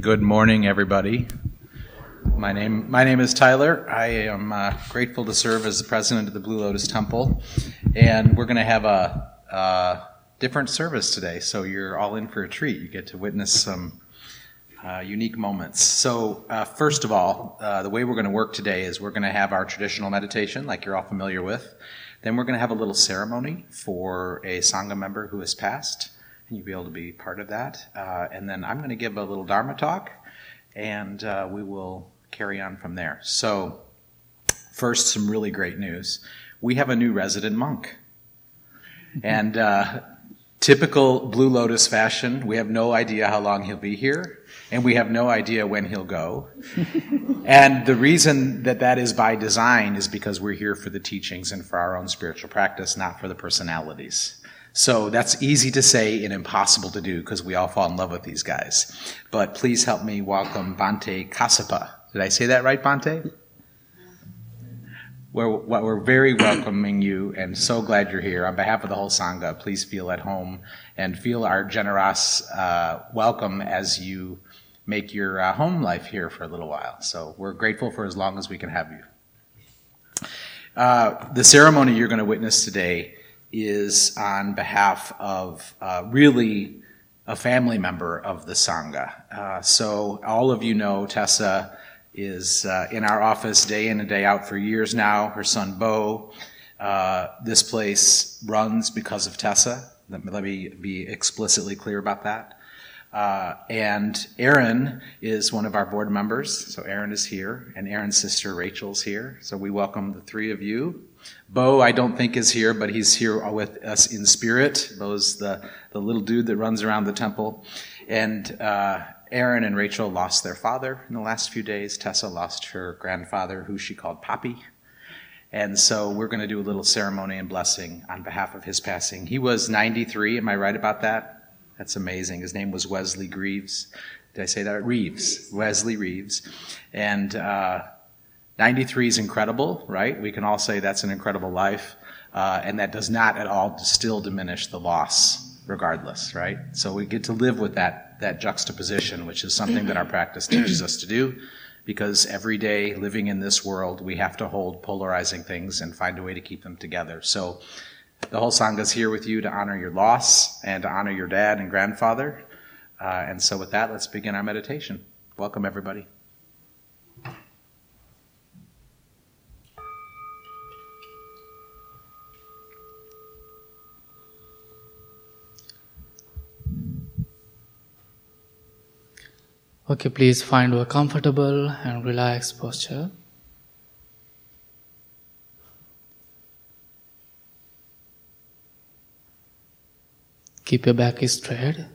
Good morning, everybody. My name, my name is Tyler. I am uh, grateful to serve as the president of the Blue Lotus Temple, and we're going to have a, a, different service today. So you're all in for a treat. You get to witness some uh, unique moments. So uh, first of all, uh, the way we're going to work today is we're going to have our traditional meditation, like you're all familiar with. Then we're going to have a little ceremony for a sangha member who has passed you'll be able to be part of that. Uh, and then I'm going to give a little Dharma talk, and uh, we will carry on from there. So, first, some really great news. We have a new resident monk. And uh, typical Blue Lotus fashion, we have no idea how long he'll be here, and we have no idea when he'll go. and the reason that that is by design is because we're here for the teachings and for our own spiritual practice, not for the personalities. So that's easy to say and impossible to do because we all fall in love with these guys. But please help me welcome Bhante Kassapa. Did I say that right, Bhante? We're, we're very welcoming you and so glad you're here. On behalf of the whole Sangha, please feel at home and feel our generous uh, welcome as you make your uh, home life here for a little while. So we're grateful for as long as we can have you. Uh, the ceremony you're going to witness today is on behalf of uh, really a family member of the Sangha. Uh, so, all of you know Tessa is uh, in our office day in and day out for years now. Her son Bo. Uh, this place runs because of Tessa. Let me, let me be explicitly clear about that. Uh, and Aaron is one of our board members. So Aaron is here, and Aaron's sister Rachel's here. So we welcome the three of you Bo, I don't think is here, but he's here with us in spirit. Bo's the, the little dude that runs around the temple. And uh, Aaron and Rachel lost their father in the last few days. Tessa lost her grandfather, who she called Poppy. And so we're going to do a little ceremony and blessing on behalf of his passing. He was 93. Am I right about that? That's amazing. His name was Wesley Greaves. Did I say that? Reeves. Wesley Reeves. And uh, 93 is incredible, right? We can all say that's an incredible life. Uh, and that does not at all still diminish the loss, regardless, right? So we get to live with that, that juxtaposition, which is something that our practice teaches us to do, because every day living in this world, we have to hold polarizing things and find a way to keep them together. So the whole Sangha is here with you to honor your loss and to honor your dad and grandfather. Uh, and so with that, let's begin our meditation. Welcome, everybody. Okay, please find a comfortable and relaxed posture. Keep your back straight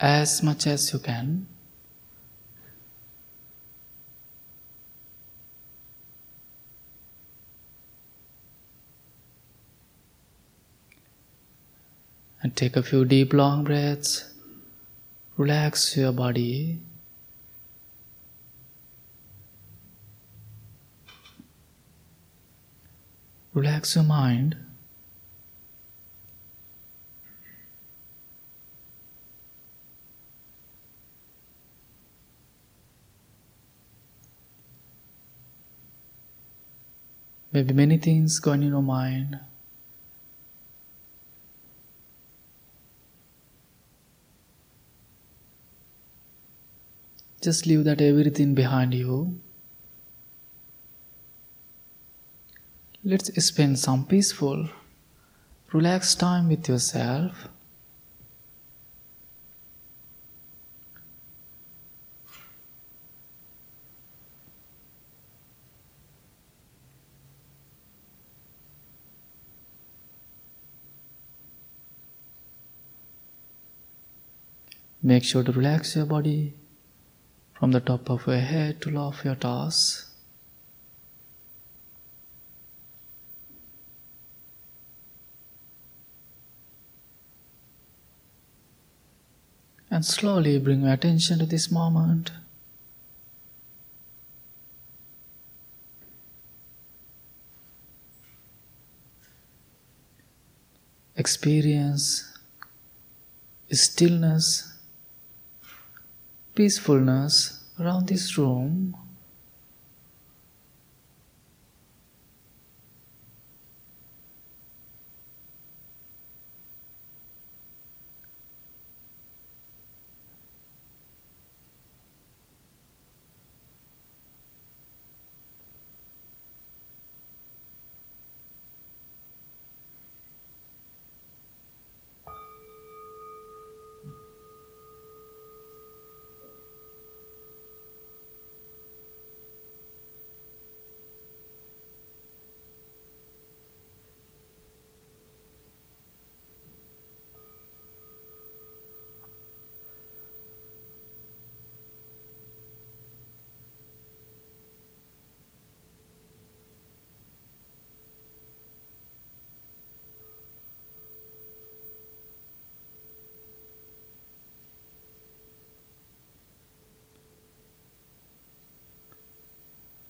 as much as you can. And take a few deep long breaths. Relax your body. Relax your mind. Maybe many things going in your mind. Just leave that everything behind you. Let's spend some peaceful, relaxed time with yourself. Make sure to relax your body from the top of your head to the off your toes. And slowly bring your attention to this moment. Experience stillness, peacefulness around this room.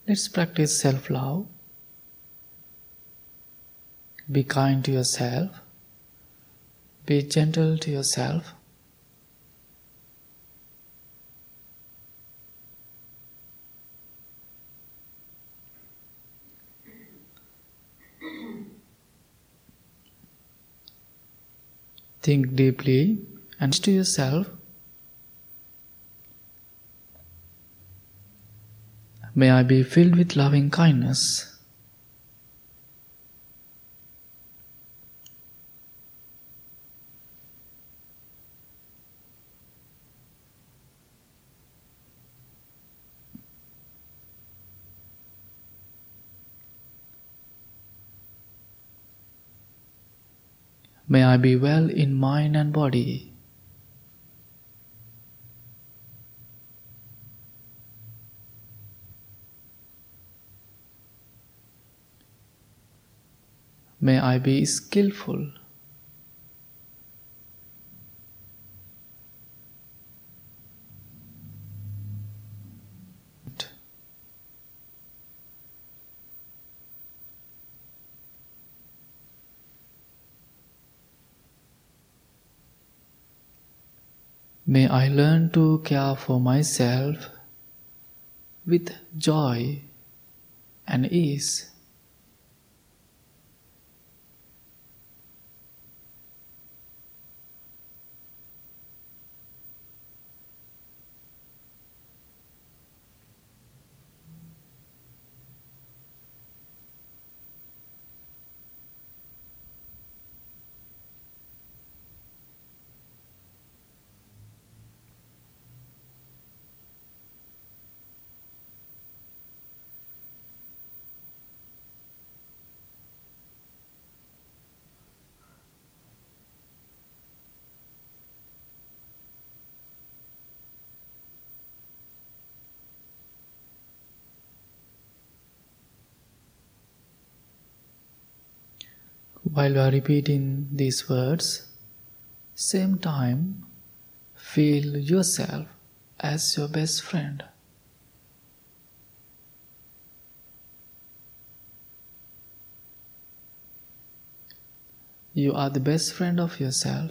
Let's practice self love. Be kind to yourself. Be gentle to yourself. Think deeply and to yourself May I be filled with loving kindness. May I be well in mind and body. May I be skillful. May I learn to care for myself with joy and ease. While you are repeating these words, same time feel yourself as your best friend. You are the best friend of yourself.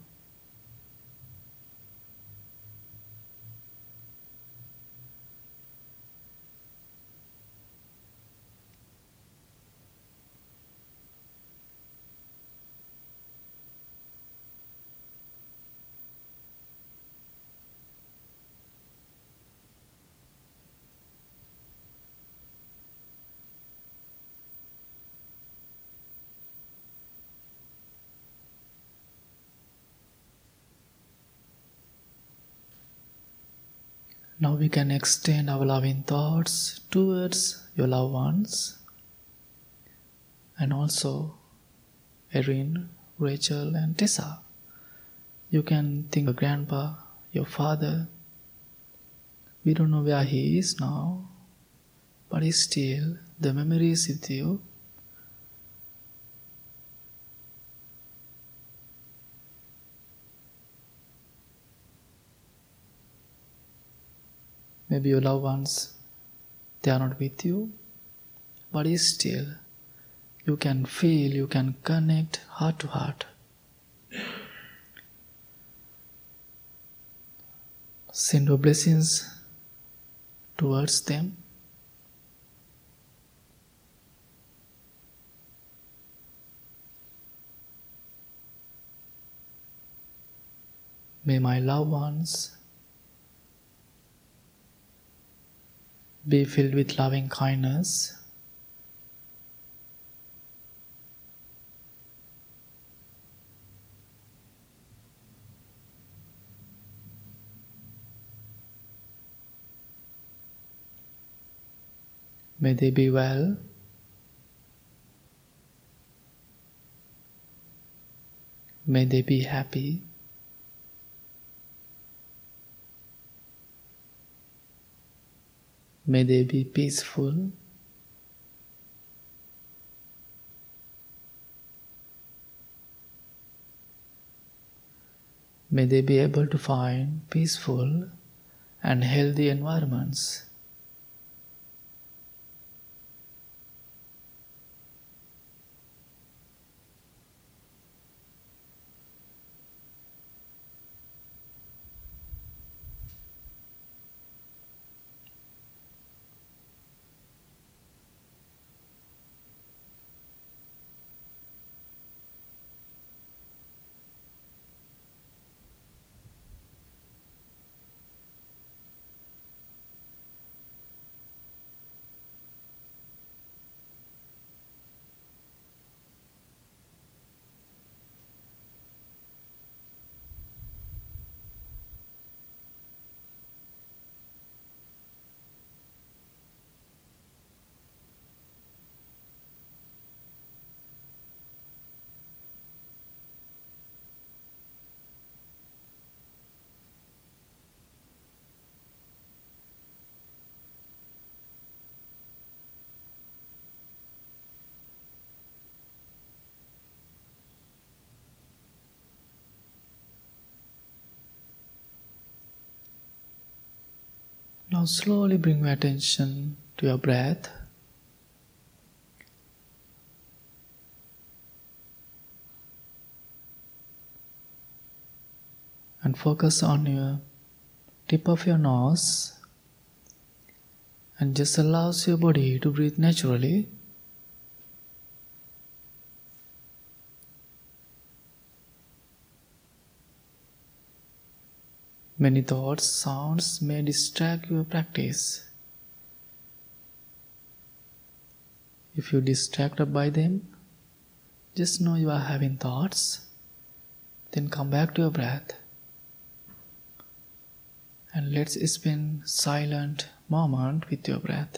Now we can extend our loving thoughts towards your loved ones and also Erin, Rachel, and Tessa. You can think of grandpa, your father. We don't know where he is now, but he's still the memory is with you. Maybe your loved ones, they are not with you, but still you can feel, you can connect heart to heart. Send your blessings towards them. May my loved ones be filled with loving kindness. May they be well. May they be happy. May they be peaceful. May they be able to find peaceful and healthy environments. Now slowly bring your attention to your breath. And focus on your tip of your nose and just allows your body to breathe naturally. Many thoughts, sounds may distract your practice. If you're distracted by them, just know you are having thoughts. Then come back to your breath. And let's spend silent moment with your breath.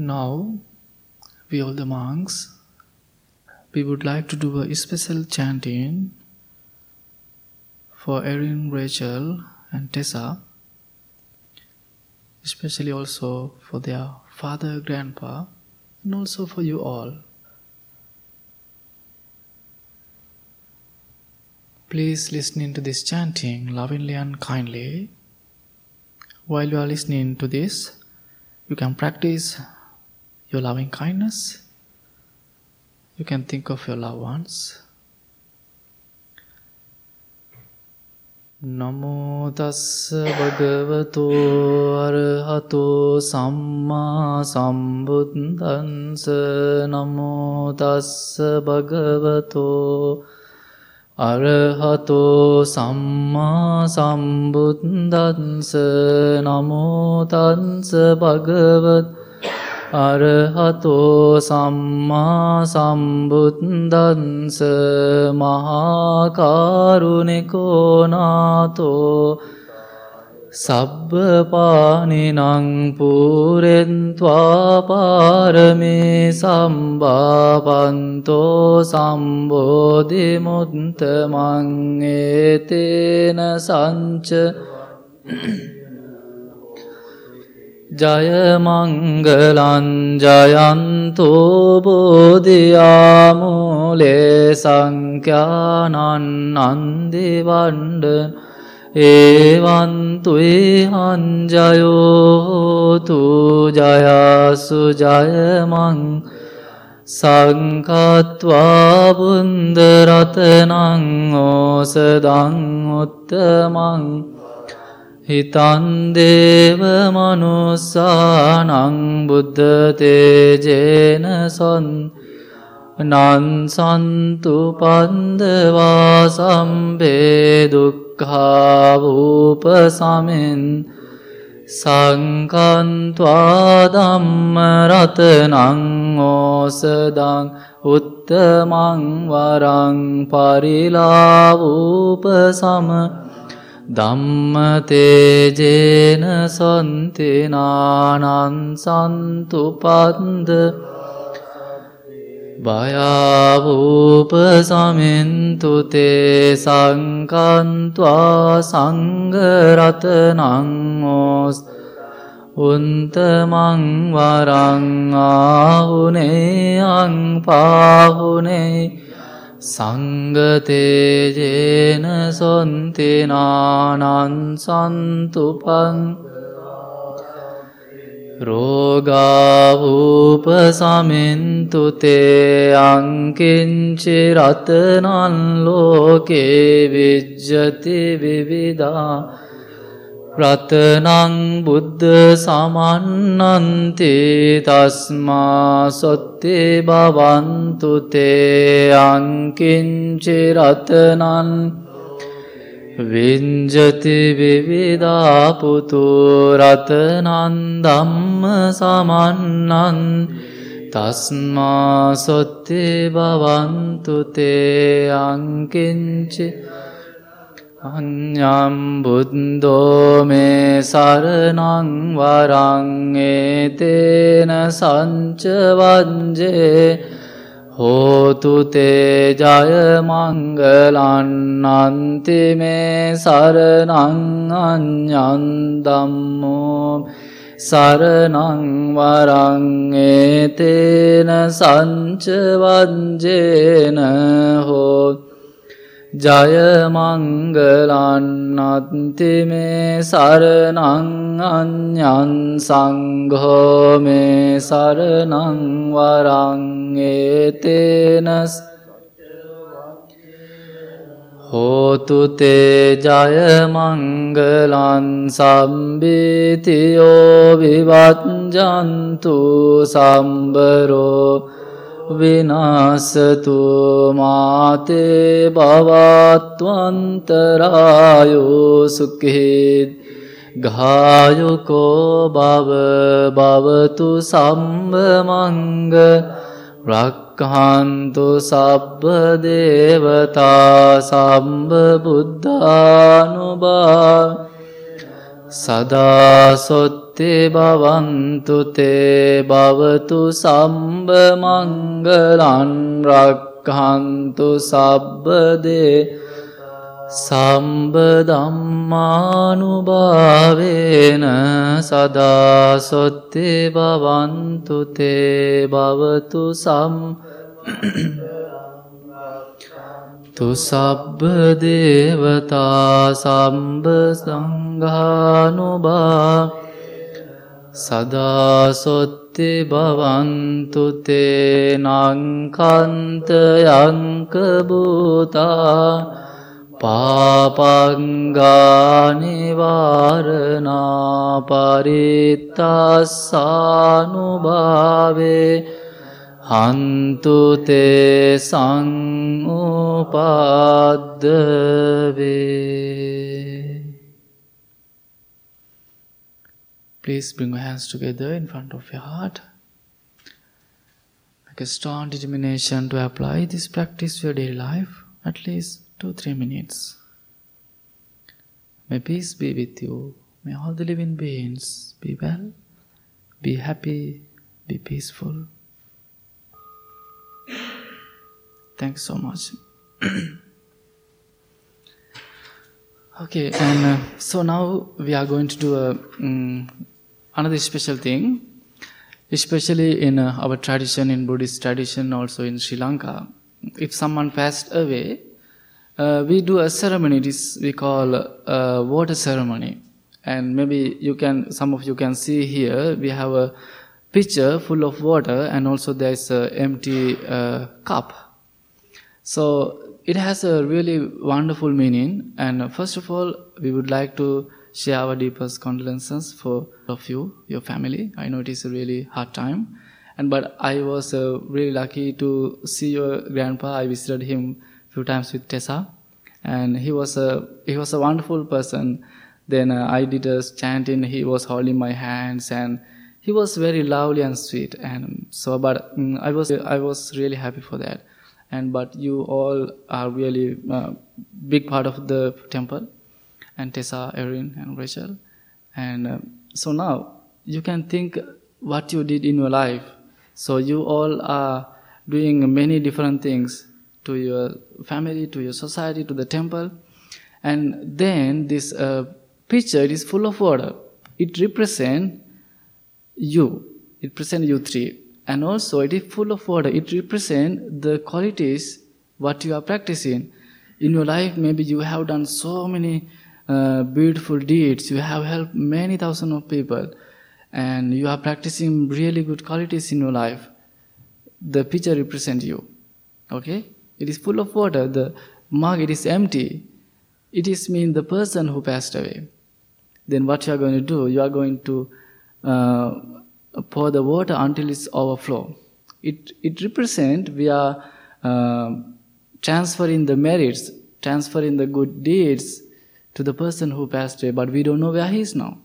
Now, we all the monks, we would like to do a special chanting for Erin, Rachel, and Tessa, especially also for their father, grandpa, and also for you all. Please listen to this chanting lovingly and kindly. While you are listening to this, you can practice your loving kindness. You can think of your loved ones. නමෝ තස්ස භගවතෝ අරහතෝ සම්මා සම්බුද්දන්ස නමෝ තස්ස භගවතෝ අරහතෝ සම්මා සම්බුද්දන්ස නමෝ තස්ස භගවතෝ අරහතෝ සම්මා සම්බුද්දන්ස මහාකාරුණිකෝනාතෝ සබ්බපානිනං පූරෙන්ත්වා පාරමේ සම්බාපන්තෝ සම්බෝධිමුත්තමං ඒතේන සංච ජයමංගලන් ජයන්තෝබෝධයාමූලේ සංඛ්‍යානන් අන්දිවන්ඩ ඒවන්තුයි හන්ජයෝතු ජයසුජයමං සංකත්වාබුන්දරතනං ඕසදං උත්තමං හිතන්දේව මනුස්සානං බුද්ධතේජේන සොන් නන්සන්තු පන්දවා සම්බේදුක්කාවූප සමෙන් සංකන්ත්වාදම්මරතනංஓසදං උත්තමංවරං පරිලාවූප සම ධම්මතේජේන සන්තිනානන් සන්තුපන්ද භයාවූප සමින්තුතේ සංකන්ත්වා සංගරතනංෝස් උන්තමං වරංආහුනේ අං පාහුනේ සංගතේජේන සොන්තිනානන් සන්තුපන් රෝගාවූප සමින්තුතේ අංකින්චි රතනන් ලෝකේ විජ්ජති විවිධා රතනං බුද්ධ සමන්නන්ති තස්මා සොත්තේ බවන්තුතේ අංකින්චි රතනන් විංජති විවිධාපුතු රතනන් ධම්ම සමන්නන් තස්මා සොත්තේ බවන්තුතේ අංකින්චි අඥ්ඥම් බුද්දෝ මේ සරණං වරංගේ තේන සංචවන්ජේ හෝතුතේ ජයමංගලන්නන්ති මේ සරණං අඥ්ඥන්දම්මෝ සරණං වරංගේ තේන සංචවන්ජේන හෝතු ජයමංගලන්නත්තිමේ සරණං අඥ්ඥන් සංඝෝමේ සරණං වරංඒතේනස් හෝතුතේ ජයමංගලන් සම්බිතියෝ විවත්ජන්තු සම්බරෝ විනාසතු මාතේ භවත්වන්තරායෝ සුකෙහෙත් ගායුකෝ බව භවතු සම්බමංග රක්හන්තු සබ්බ දේවතා සම්බ බුද්ධානුභා සදාසොත් තේ භවන්තු තේ භවතු සම්බ මංගලන් රක්හන්තු සබ්බදේ සම්බදම්මානුභාවේන සදාසොත්තේ භවන්තු තේ භවතු සම් තුසබ්බ දේවතා සම්බ සංඝානුභා සදාසොත්ති භවන්තුතේ නංකන්තයංකභූතා පාපංගානිවාරණා පරිත්තස්සානුභාවේ හන්තුතේ සංඋපාද්දවේ Please bring your hands together in front of your heart. Make a strong determination to apply this practice to your daily life, at least 2 3 minutes. May peace be with you. May all the living beings be well, be happy, be peaceful. Thanks so much. okay, and uh, so now we are going to do a um, another special thing, especially in uh, our tradition, in Buddhist tradition, also in Sri Lanka, if someone passed away, uh, we do a ceremony. This we call uh, water ceremony, and maybe you can, some of you can see here. We have a pitcher full of water, and also there's an empty uh, cup. So it has a really wonderful meaning. And first of all, we would like to share our deepest condolences for of you, your family. I know it is a really hard time, and but I was uh, really lucky to see your grandpa. I visited him a few times with Tessa, and he was a he was a wonderful person. Then uh, I did a chanting. He was holding my hands, and he was very lovely and sweet. And so, but um, I was I was really happy for that. And but you all are really uh, big part of the temple, and Tessa, Erin, and Rachel. And uh, so now you can think what you did in your life. So you all are doing many different things to your family, to your society, to the temple. And then this uh, picture is full of water. It represents you. It represents you three. And also it is full of water. It represents the qualities what you are practicing. In your life, maybe you have done so many uh, beautiful deeds. You have helped many thousands of people. And you are practicing really good qualities in your life. The picture represents you. Okay? It is full of water. The mug, it is empty. It is mean the person who passed away. Then what you are going to do? You are going to uh, pour the water until it's overflow. It it represent we are uh, transferring the merits, transferring the good deeds to the person who passed away, but we don't know where he is now.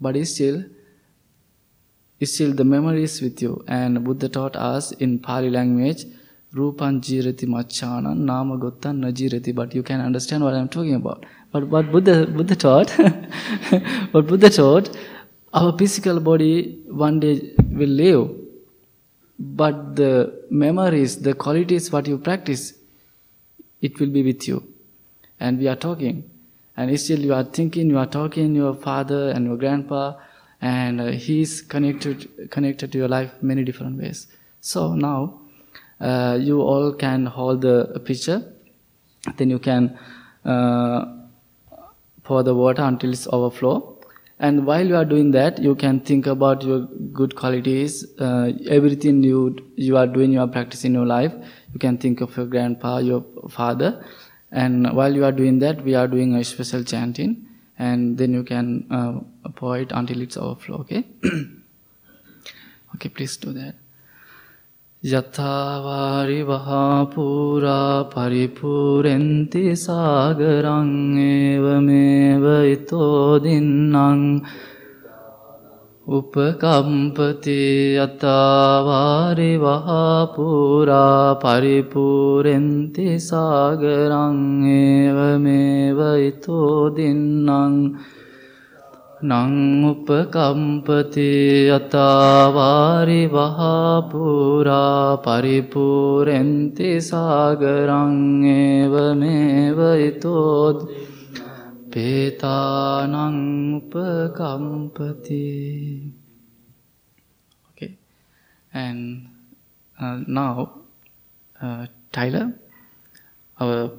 But still, still the memory is with you. And Buddha taught us in Pali language, Rupan jirati machana, nama gottan najirati. But you can understand what I'm talking about. But what Buddha, Buddha taught, what Buddha taught, our physical body one day will live. But the memories, the qualities what you practice, it will be with you. And we are talking. And still you are thinking, you are talking, your father and your grandpa, and uh, he is connected, connected to your life many different ways. So now, uh, you all can hold the picture, then you can uh, pour the water until it's overflow. And while you are doing that, you can think about your good qualities, uh, everything you you are doing, you are practicing in your life. You can think of your grandpa, your father, and while you are doing that, we are doing a special chanting, and then you can uh, pour it until it's overflow. Okay. okay, please do that. යථාවාරි වහාපූරා පරිපූරෙන්ති සාගරං ඒවමේව ඉතෝදින්නං උපකම්පති අතාවාරි වහාපුරා පරිපූරෙන්ති සාගරංඒව මේවයිතෝදින්නං නංඋපකම්පති අතාවාරි වහාපුරා පරිපූරෙන්ති සාගරංඒව මේවයිතෝදින්නං පේතානං උපකම්පති okay and uh, now uh, Tyler our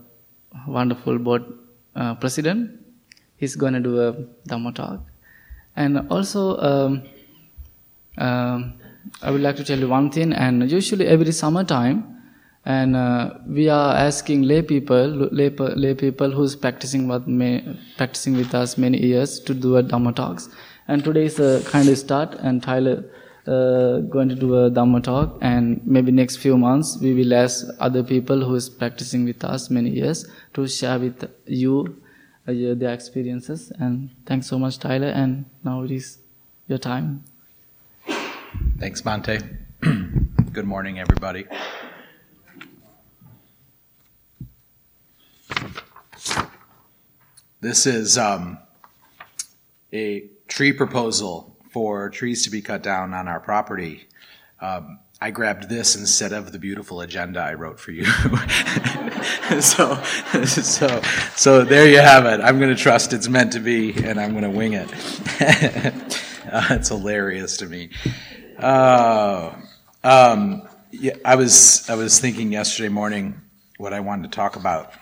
wonderful board uh, president he's going to do a Dhamma talk and also, um, um, I would like to tell you one thing. And usually every summertime, and uh, we are asking lay people, lay, lay people who's practicing with me, practicing with us many years to do a Dhamma talks. And today is a kind of start, and Tyler uh, going to do a Dhamma talk, and maybe next few months we will ask other people who is practicing with us many years to share with you uh, their experiences. And thanks so much, Tyler. And now it is your time. Thanks, Bhante. Good morning, everybody. This is um, a tree proposal for trees to be cut down on our property. Um, I grabbed this instead of the beautiful agenda I wrote for you. so, so, so there you have it. I'm going to trust it's meant to be, and I'm going to wing it. uh, it's hilarious to me. Uh, um, yeah, I was I was thinking yesterday morning what I wanted to talk about,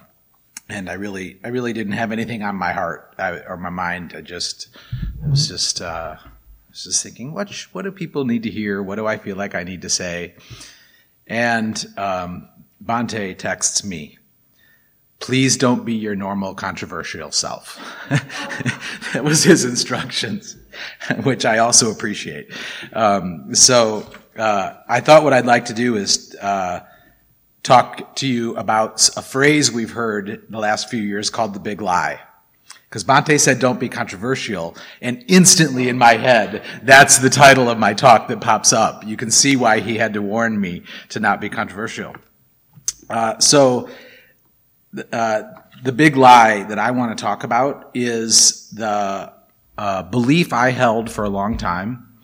and I really I really didn't have anything on my heart I, or my mind. I just I was just. Uh, was just thinking, what sh- what do people need to hear? What do I feel like I need to say? And um, Bhante texts me, please don't be your normal controversial self. that was his instructions, which I also appreciate. Um, so uh, I thought what I'd like to do is uh, talk to you about a phrase we've heard the last few years called the big lie Because Bhante said, don't be controversial. And instantly in my head, that's the title of my talk that pops up. You can see why he had to warn me to not be controversial. Uh, so, uh, the big lie that I want to talk about is the uh, belief I held for a long time,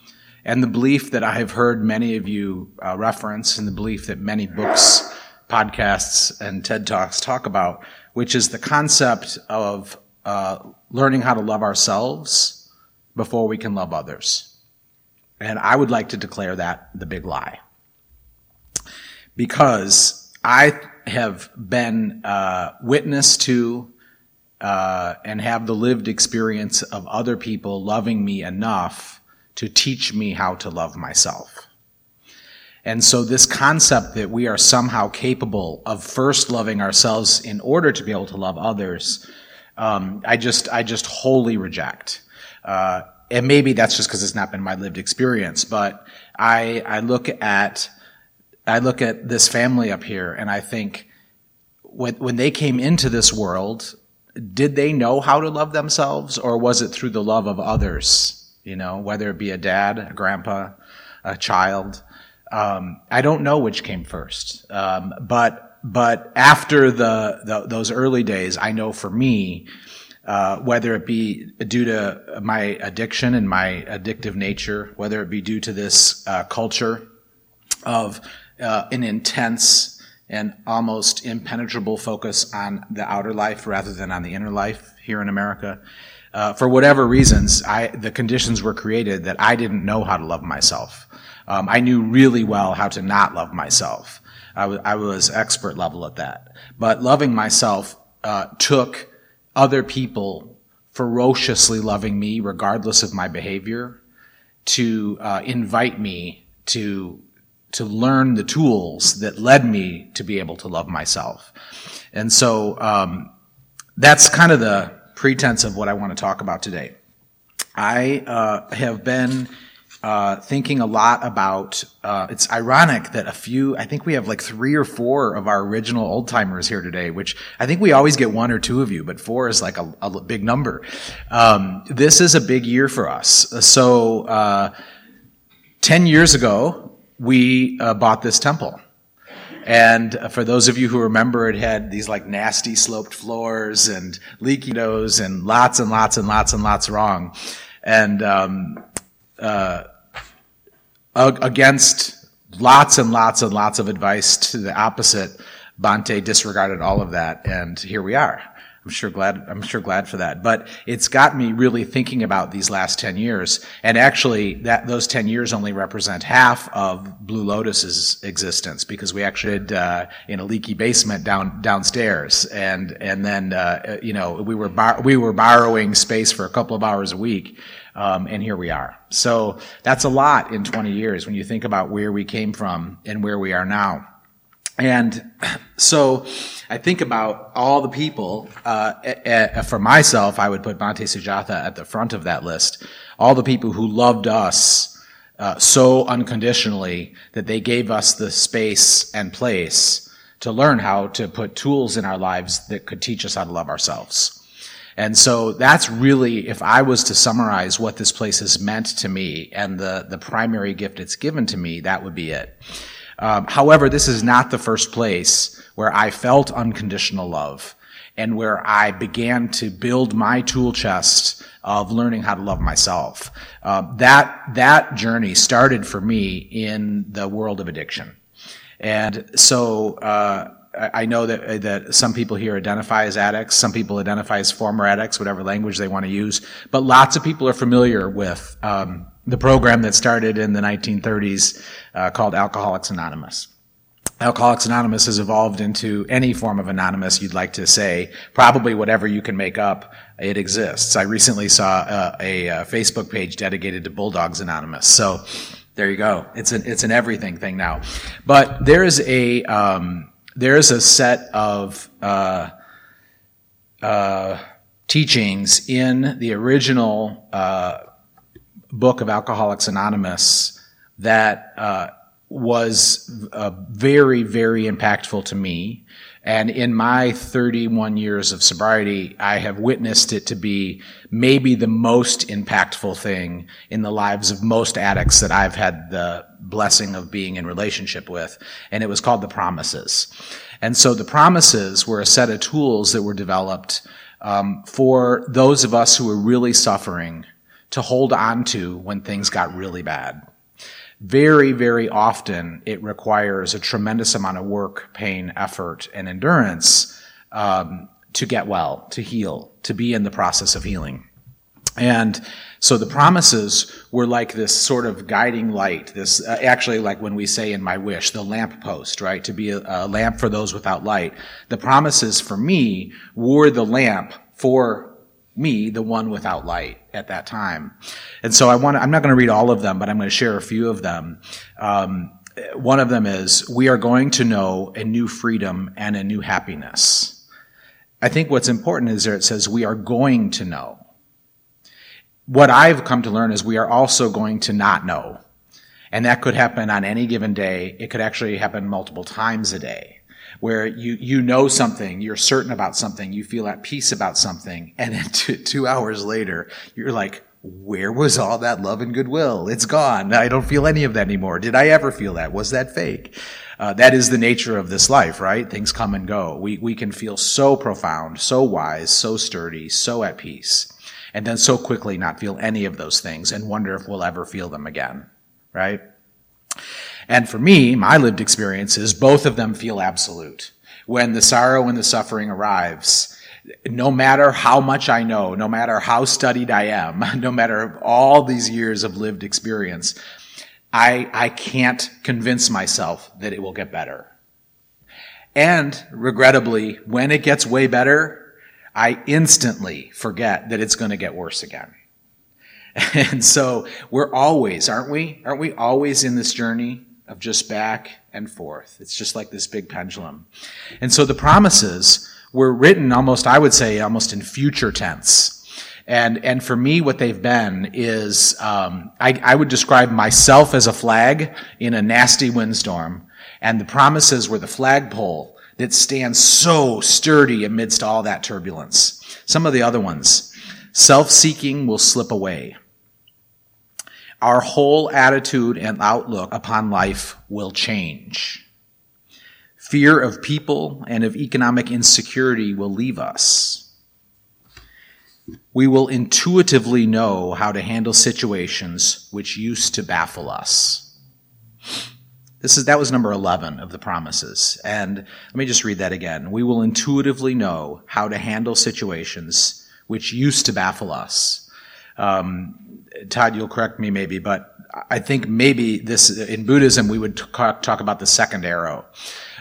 and the belief that I have heard many of you uh, reference, and the belief that many books, podcasts, and TED Talks talk about, which is the concept of uh, learning how to love ourselves before we can love others. And I would like to declare that the big lie. Because I have been uh, witness to uh, and have the lived experience of other people loving me enough to teach me how to love myself. And so this concept that we are somehow capable of first loving ourselves in order to be able to love others, um, I just I just wholly reject. Uh, and maybe that's just because it's not been my lived experience, but I I look at I look at this family up here and I think when when they came into this world, did they know how to love themselves or was it through the love of others? You know, whether it be a dad, a grandpa, a child. Um, I don't know which came first, um, but but after the, the, those early days, I know for me, uh, whether it be due to my addiction and my addictive nature, whether it be due to this uh, culture of uh, an intense and almost impenetrable focus on the outer life rather than on the inner life here in America. Uh, for whatever reasons, I, the conditions were created that I didn't know how to love myself. Um, I knew really well how to not love myself. I, w- I was expert level at that. But loving myself uh, took other people ferociously loving me, regardless of my behavior, to uh, invite me to to learn the tools that led me to be able to love myself. And so um, that's kind of the pretense of what I want to talk about today. I uh, have been uh, thinking a lot about. Uh, it's ironic that a few, I think we have like three or four of our original old timers here today, which I think we always get one or two of you, but four is like a, a big number. Um, this is a big year for us. So, uh, 10 years ago, we uh, bought this temple. And for those of you who remember, it had these like nasty sloped floors and leaky windows and lots and lots and lots and lots wrong. And um, uh, against lots and lots and lots of advice to the opposite, Bhante disregarded all of that, and here we are. I'm sure glad, I'm sure glad for that. But it's got me really thinking about these last 10 years. And actually, that, those 10 years only represent half of Blue Lotus's existence because we actually did, uh, in a leaky basement down, downstairs. And, and then, uh, you know, we were, bar- we were borrowing space for a couple of hours a week. Um, and here we are. So that's a lot in 20 years when you think about where we came from and where we are now. And so I think about all the people, uh, a, a, for myself, I would put Bhante Sujatha at the front of that list. All the people who loved us uh, so unconditionally that they gave us the space and place to learn how to put tools in our lives that could teach us how to love ourselves. And so that's really, if I was to summarize what this place has meant to me and the, the primary gift it's given to me, that would be it. Um, however, this is not the first place where I felt unconditional love and where I began to build my tool chest of learning how to love myself. Uh, that that journey started for me in the world of addiction, and so. Uh, I know that that some people here identify as addicts, some people identify as former addicts, whatever language they want to use. But lots of people are familiar with um, the program that started in the 1930s uh, called Alcoholics Anonymous. Alcoholics Anonymous has evolved into any form of anonymous you'd like to say. Probably whatever you can make up, it exists. I recently saw uh, a, a, Facebook page dedicated to Bulldogs Anonymous. So there you go. It's an it's an everything thing now. But there is a um, there is a set of uh, uh teachings in the original uh, book of Alcoholics Anonymous that uh, was uh, very, very impactful to me. And in my 31 years of sobriety, I have witnessed it to be maybe the most impactful thing in the lives of most addicts that I've had the blessing of being in relationship with. And it was called the promises. And so the promises were a set of tools that were developed um, for those of us who were really suffering to hold on to when things got really bad very, very often it requires a tremendous amount of work, pain, effort, and endurance um, to get well, to heal, to be in the process of healing. And so the promises were like this sort of guiding light, this uh, actually like when we say in my wish, the lamp post, right? To be a, a lamp for those without light. The promises for me were the lamp for me, the one without light at that time. And so I want I'm not going to read all of them, but I'm going to share a few of them. Um, one of them is, we are going to know a new freedom and a new happiness. I think what's important is there it says, we are going to know. What I've come to learn is we are also going to not know. And that could happen on any given day. It could actually happen multiple times a day where you, you know something, you're certain about something, you feel at peace about something, and then two, two hours later, you're like, where was all that love and goodwill? It's gone. I don't feel any of that anymore. Did I ever feel that? Was that fake? Uh, that is the nature of this life, right? Things come and go. We, we can feel so profound, so wise, so sturdy, so at peace, and then so quickly not feel any of those things and wonder if we'll ever feel them again, right? And for me, my lived experience is both of them feel absolute. When the sorrow and the suffering arrives, no matter how much I know, no matter how studied I am, no matter all these years of lived experience, I, I can't convince myself that it will get better. And regrettably, when it gets way better, I instantly forget that it's going to get worse again. And so we're always, aren't we? Aren't we always in this journey of just back and forth. It's just like this big pendulum. And so the promises were written almost, I would say, almost in future tense. And, and for me, what they've been is, um, I, I would describe myself as a flag in a nasty windstorm. And the promises were the flagpole that stands so sturdy amidst all that turbulence. Some of the other ones. Self-seeking will slip away our whole attitude and outlook upon life will change. Fear of people and of economic insecurity will leave us. We will intuitively know how to handle situations which used to baffle us. This is, that was number 11 of the promises. And let me just read that again. We will intuitively know how to handle situations which used to baffle us. Um, Todd, you'll correct me maybe, but I think maybe this in Buddhism we would talk, talk about the second arrow,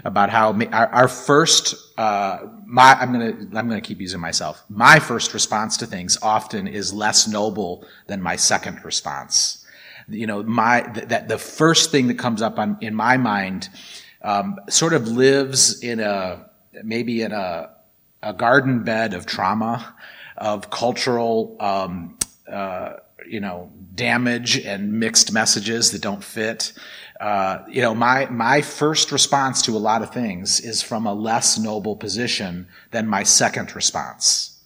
about how our, our first. Uh, my, I'm gonna I'm gonna keep using myself. My first response to things often is less noble than my second response. You know, my that the first thing that comes up on, in my mind um, sort of lives in a maybe in a a garden bed of trauma, of cultural. Um, uh, you know, damage and mixed messages that don't fit. Uh, you know, my, my first response to a lot of things is from a less noble position than my second response.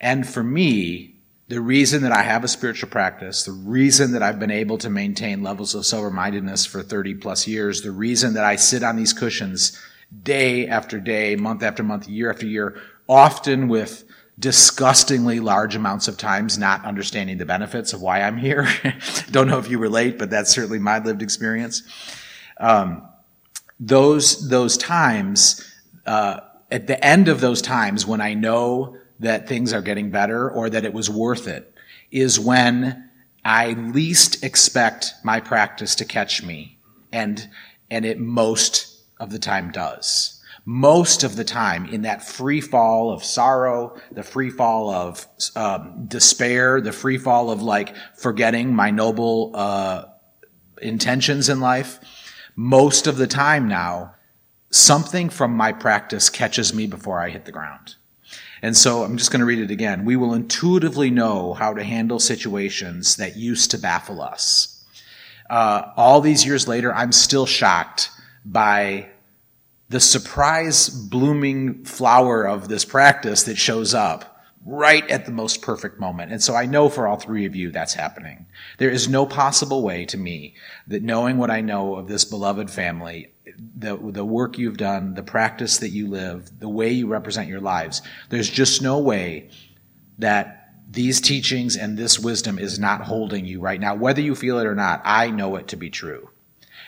And for me, the reason that I have a spiritual practice, the reason that I've been able to maintain levels of sober mindedness for 30 plus years, the reason that I sit on these cushions day after day, month after month, year after year, often with disgustingly large amounts of times not understanding the benefits of why I'm here. Don't know if you relate, but that's certainly my lived experience. Um, those those times, uh, at the end of those times, when I know that things are getting better or that it was worth it, is when I least expect my practice to catch me, and and it most of the time does most of the time in that free fall of sorrow, the free fall of um, despair, the free fall of like forgetting my noble uh, intentions in life. Most of the time now, something from my practice catches me before I hit the ground. And so I'm just going to read it again. We will intuitively know how to handle situations that used to baffle us. uh, all these years later, I'm still shocked by the surprise blooming flower of this practice that shows up right at the most perfect moment. And so I know for all three of you that's happening. There is no possible way to me that knowing what I know of this beloved family, the, the work you've done, the practice that you live, the way you represent your lives, there's just no way that these teachings and this wisdom is not holding you right now. Whether you feel it or not, I know it to be true.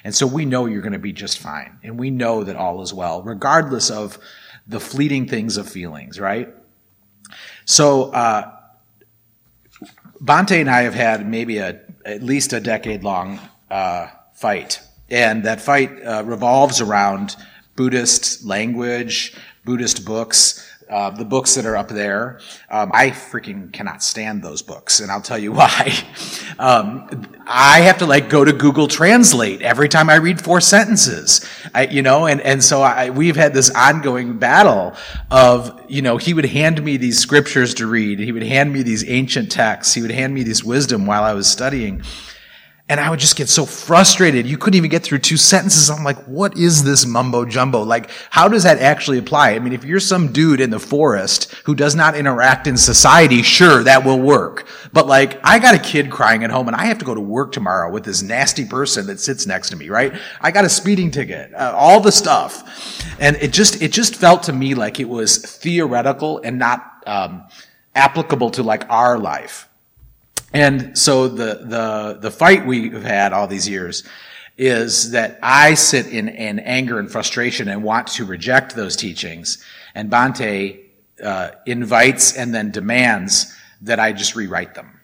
And so we know you're going to be just fine. And we know that all is well, regardless of the fleeting things of feelings, right? So, uh, Bhante and I have had maybe a, at least a decade long uh, fight. And that fight uh, revolves around Buddhist language, Buddhist books, uh, the books that are up there. Um, I freaking cannot stand those books, and I'll tell you why. Um, I have to like go to Google Translate every time I read four sentences, I, you know, and and so I, we've had this ongoing battle of, you know, he would hand me these scriptures to read, he would hand me these ancient texts, he would hand me this wisdom while I was studying. And I would just get so frustrated. You couldn't even get through two sentences. I'm like, what is this mumbo jumbo? Like, how does that actually apply? I mean, if you're some dude in the forest who does not interact in society, sure, that will work. But like, I got a kid crying at home and I have to go to work tomorrow with this nasty person that sits next to me, right? I got a speeding ticket, uh, all the stuff. And it just, it just felt to me like it was theoretical and not, um, applicable to like our life. And so the, the, the fight we've had all these years is that I sit in, in anger and frustration and want to reject those teachings. And Bhante uh, invites and then demands that I just rewrite them.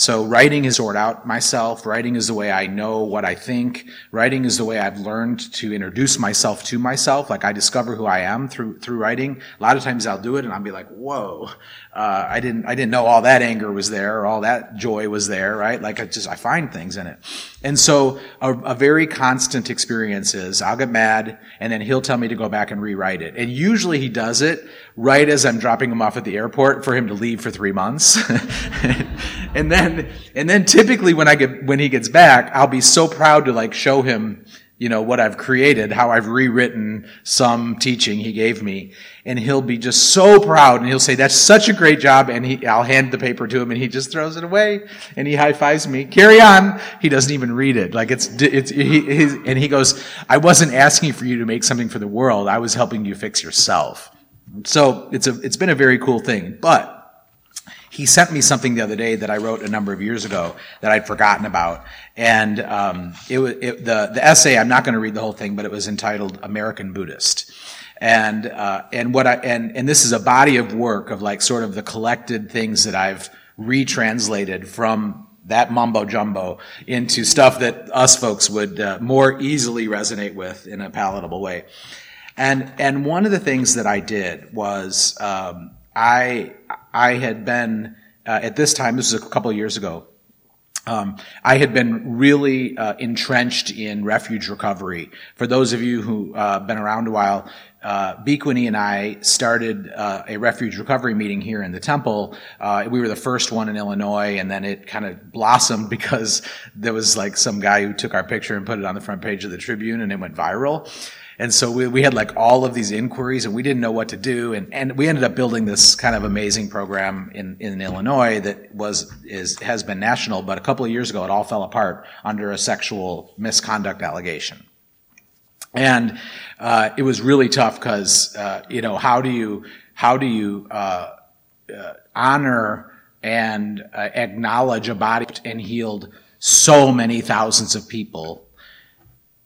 So writing is sort out myself. Writing is the way I know what I think. Writing is the way I've learned to introduce myself to myself. Like I discover who I am through, through writing. A lot of times I'll do it and I'll be like, whoa, uh, I didn't, I didn't know all that anger was there or all that joy was there, right? Like I just, I find things in it. And so a, a very constant experience is I'll get mad and then he'll tell me to go back and rewrite it. And usually he does it right as I'm dropping him off at the airport for him to leave for three months. and then, and then typically when I get, when he gets back, I'll be so proud to like show him, you know, what I've created, how I've rewritten some teaching he gave me. And he'll be just so proud and he'll say, that's such a great job. And he, I'll hand the paper to him and he just throws it away and he high fives me. Carry on. He doesn't even read it. Like it's, it's, he, and he goes, I wasn't asking for you to make something for the world. I was helping you fix yourself. So it's a, it's been a very cool thing. But he sent me something the other day that I wrote a number of years ago that I'd forgotten about. And um, it, was, it, the, the essay, I'm not going to read the whole thing, but it was entitled American Buddhist. And, uh, and what I, and, and this is a body of work of like sort of the collected things that I've retranslated from that mumbo jumbo into stuff that us folks would uh, more easily resonate with in a palatable way. And and one of the things that I did was um, I I had been uh, at this time. This was a couple of years ago. Um, I had been really uh, entrenched in refuge recovery. For those of you who uh, been around a while, uh, Bhikkhuni and I started uh, a refuge recovery meeting here in the temple. Uh, we were the first one in Illinois, and then it kind of blossomed because there was like some guy who took our picture and put it on the front page of the Tribune, and it went viral. And so we, we had like all of these inquiries and we didn't know what to do. And, and we ended up building this kind of amazing program in, in Illinois that was, is, has been national, but a couple of years ago it all fell apart under a sexual misconduct allegation. And, uh, it was really tough because, uh, you know, how do you, how do you, uh, uh honor and uh, acknowledge a body and healed so many thousands of people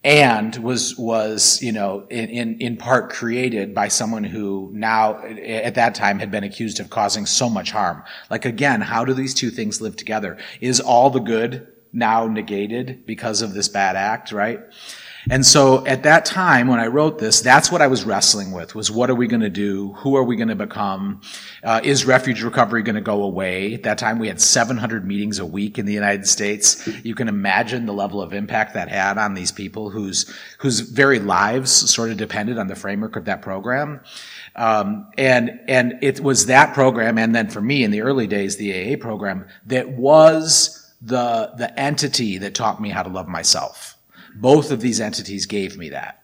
and was was you know in, in in part created by someone who now at that time had been accused of causing so much harm. Like again how do these two things live together? Is all the good now negated because of this bad act right and so at that time when I wrote this, that's what I was wrestling with was what are we going to do? Who are we going to become? Uh, is refuge recovery going to go away? At that time we had 700 meetings a week in the United States. You can imagine the level of impact that had on these people whose, whose very lives sort of depended on the framework of that program. Um, and, and it was that program and then for me in the early days, the AA program that was the, the entity that taught me how to love myself. Both of these entities gave me that.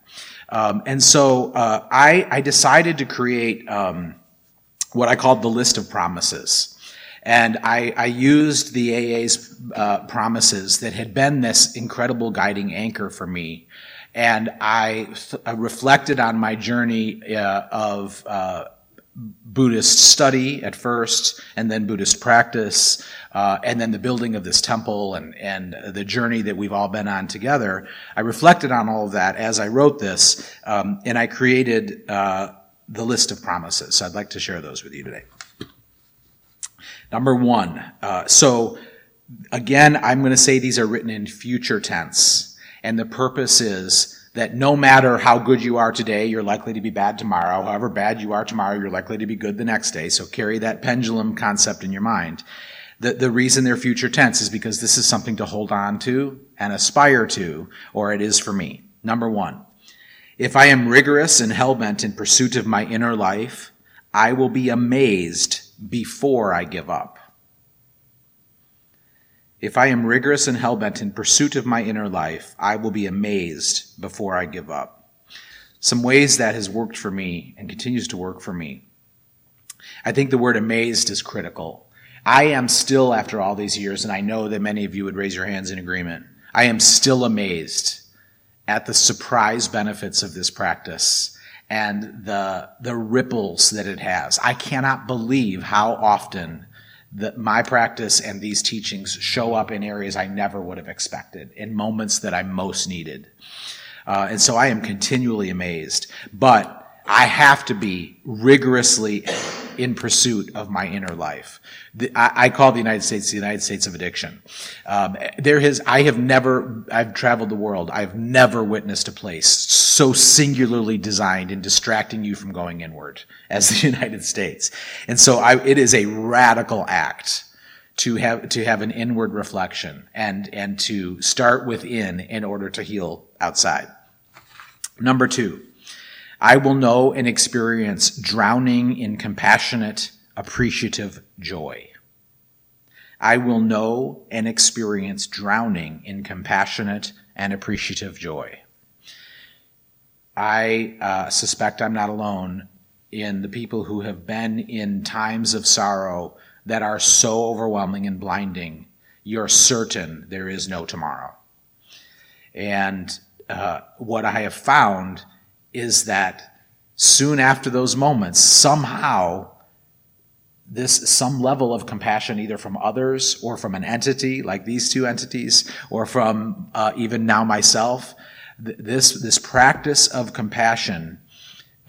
Um, and so uh, I, I decided to create um, what I called the list of promises. And I, I used the AA's uh, promises that had been this incredible guiding anchor for me. And I, th- I reflected on my journey uh, of uh, Buddhist study at first, and then Buddhist practice, uh, and then the building of this temple and, and the journey that we've all been on together. I reflected on all of that as I wrote this, um, and I created uh, the list of promises. So I'd like to share those with you today. Number one, uh, so again, I'm going to say these are written in future tense, and the purpose is that no matter how good you are today, you're likely to be bad tomorrow. However bad you are tomorrow, you're likely to be good the next day. So carry that pendulum concept in your mind. The, the reason they're future tense is because this is something to hold on to and aspire to, or it is for me. Number one, if I am rigorous and hell-bent in pursuit of my inner life, I will be amazed before I give up. If I am rigorous and hell-bent in pursuit of my inner life, I will be amazed before I give up. Some ways that has worked for me and continues to work for me. I think the word amazed is critical. I am still, after all these years, and I know that many of you would raise your hands in agreement, I am still amazed at the surprise benefits of this practice and the, the ripples that it has. I cannot believe how often that my practice and these teachings show up in areas I never would have expected, in moments that I most needed. Uh, and so I am continually amazed. But I have to be rigorously in pursuit of my inner life. The, I, I, call the United States the United States of addiction. Um, there has, I have never, I've traveled the world. I've never witnessed a place so singularly designed in distracting you from going inward as the United States. And so I, it is a radical act to have, to have an inward reflection and, and to start within in order to heal outside. Number two, I will know and experience drowning in compassionate, appreciative joy. I will know and experience drowning in compassionate and appreciative joy. I uh, suspect I'm not alone in the people who have been in times of sorrow that are so overwhelming and blinding, you're certain there is no tomorrow. And uh, what I have found is that soon after those moments, somehow, this some level of compassion either from others or from an entity like these two entities or from uh, even now myself this this practice of compassion